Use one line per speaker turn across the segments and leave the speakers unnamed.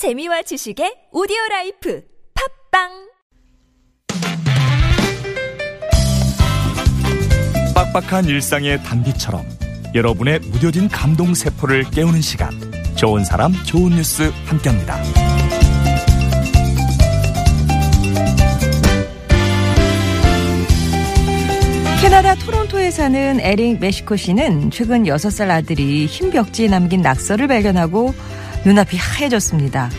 재미와 지식의 오디오 라이프 팟빵
빡빡한 일상의 단비처럼 여러분의 무뎌진 감동 세포를 깨우는 시간 좋은 사람 좋은 뉴스 함께합니다.
캐나다 토론토에 사는 에릭 메시코 씨는 최근 6살 아들이 흰 벽지에 남긴 낙서를 발견하고 눈앞이 하얘졌습니다.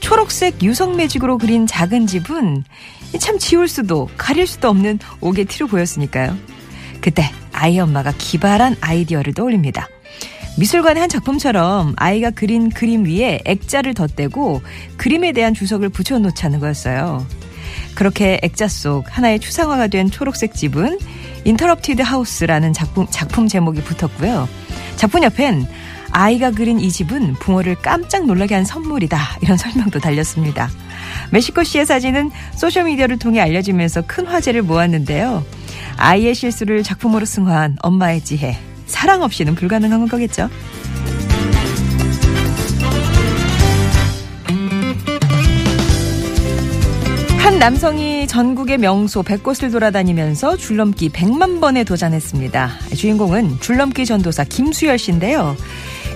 초록색 유성 매직으로 그린 작은 집은 참 지울 수도 가릴 수도 없는 옥의 티로 보였으니까요. 그때 아이 엄마가 기발한 아이디어를 떠올립니다. 미술관의 한 작품처럼 아이가 그린 그림 위에 액자를 덧대고 그림에 대한 주석을 붙여놓자는 거였어요. 그렇게 액자 속 하나의 추상화가 된 초록색 집은 Interrupted House라는 작품, 작품 제목이 붙었고요. 작품 옆엔 아이가 그린 이 집은 부모를 깜짝 놀라게 한 선물이다. 이런 설명도 달렸습니다. 멕시코 씨의 사진은 소셜미디어를 통해 알려지면서 큰 화제를 모았는데요. 아이의 실수를 작품으로 승화한 엄마의 지혜. 사랑 없이는 불가능한 거겠죠. 한 남성이 전국의 명소 100곳을 돌아다니면서 줄넘기 100만 번에 도전했습니다. 주인공은 줄넘기 전도사 김수열 씨인데요.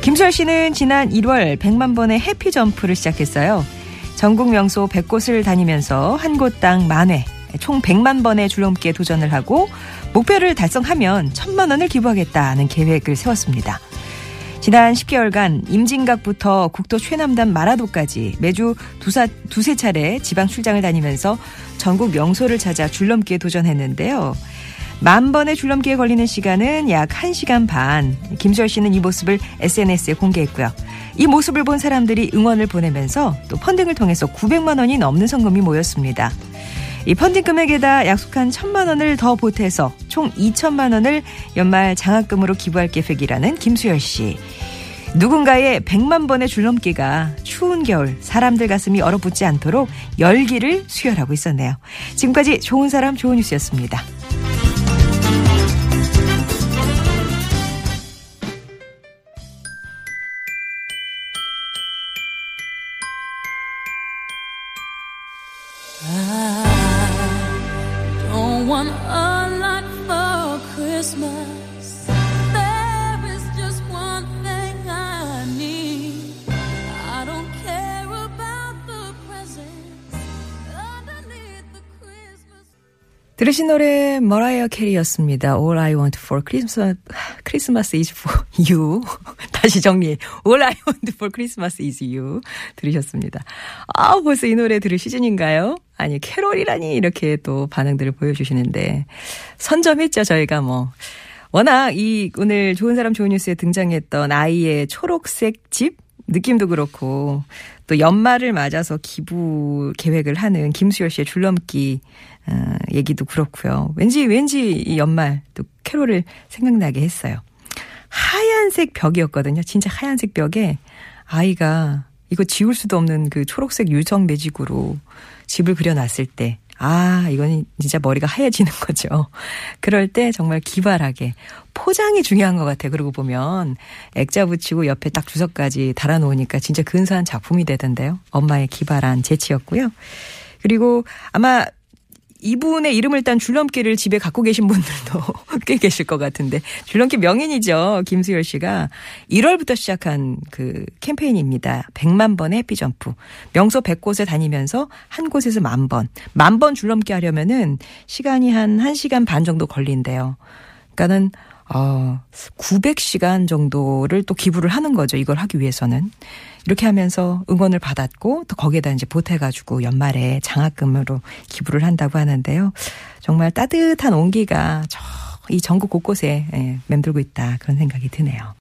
김수열 씨는 지난 1월 100만 번의 해피 점프를 시작했어요. 전국 명소 100곳을 다니면서 한 곳당 만회, 총 100만 번의 줄넘기에 도전을 하고 목표를 달성하면 1000만 원을 기부하겠다는 계획을 세웠습니다. 지난 10개월간 임진각부터 국도 최남단 마라도까지 매주 두사, 두세 차례 지방 출장을 다니면서 전국 명소를 찾아 줄넘기에 도전했는데요. 만 번의 줄넘기에 걸리는 시간은 약 1시간 반. 김수열 씨는 이 모습을 SNS에 공개했고요. 이 모습을 본 사람들이 응원을 보내면서 또 펀딩을 통해서 900만 원이 넘는 성금이 모였습니다. 이 펀딩 금액에다 약속한 1000만 원을 더 보태서 총 2천만 원을 연말 장학금으로 기부할 계획이라는 김수열 씨. 누군가의 100만 번의 줄넘기가 추운 겨울 사람들 가슴이 얼어붙지 않도록 열기를 수혈하고 있었네요. 지금까지 좋은 사람 좋은 뉴스였습니다.
don't want a lot for Christmas. There is just one thing I need. I don't care about the presents underneath the Christmas.
들으신 노래 머라이어 캐리였습니다. All I want for Christmas, Christmas is for you. 다시 정리해. All I want for Christmas is you. 들으셨습니다. 아, 벌써 이 노래 들을 시즌인가요? 아니, 캐롤이라니 이렇게 또 반응들을 보여주시는데 선점했죠, 저희가 뭐. 워낙 이 오늘 좋은 사람 좋은 뉴스에 등장했던 아이의 초록색 집 느낌도 그렇고 또 연말을 맞아서 기부 계획을 하는 김수열 씨의 줄넘기 어, 얘기도 그렇고요. 왠지 왠지 이 연말 또 캐롤을 생각나게 했어요. 하얀색 벽이었거든요. 진짜 하얀색 벽에 아이가 이거 지울 수도 없는 그 초록색 유성 매직으로 집을 그려놨을 때 아, 이건 진짜 머리가 하얘지는 거죠. 그럴 때 정말 기발하게 포장이 중요한 것 같아요. 그러고 보면 액자 붙이고 옆에 딱 주석까지 달아놓으니까 진짜 근사한 작품이 되던데요. 엄마의 기발한 재치였고요. 그리고 아마 이분의 이름을 딴 줄넘기를 집에 갖고 계신 분들도 꽤 계실 것 같은데 줄넘기 명인이죠. 김수열 씨가 1월부터 시작한 그 캠페인입니다. 100만 번의 해피점프. 명소 100곳에 다니면서 한 곳에서 만 번. 만 번 줄넘기 하려면은 시간이 한 1시간 반 정도 걸린대요. 그러니까는 어 900시간 정도를 또 기부를 하는 거죠. 이걸 하기 위해서는. 이렇게 하면서 응원을 받았고 또 거기에다 이제 보태가지고 연말에 장학금으로 기부를 한다고 하는데요. 정말 따뜻한 온기가 저 이 전국 곳곳에 예, 맴돌고 있다 그런 생각이 드네요.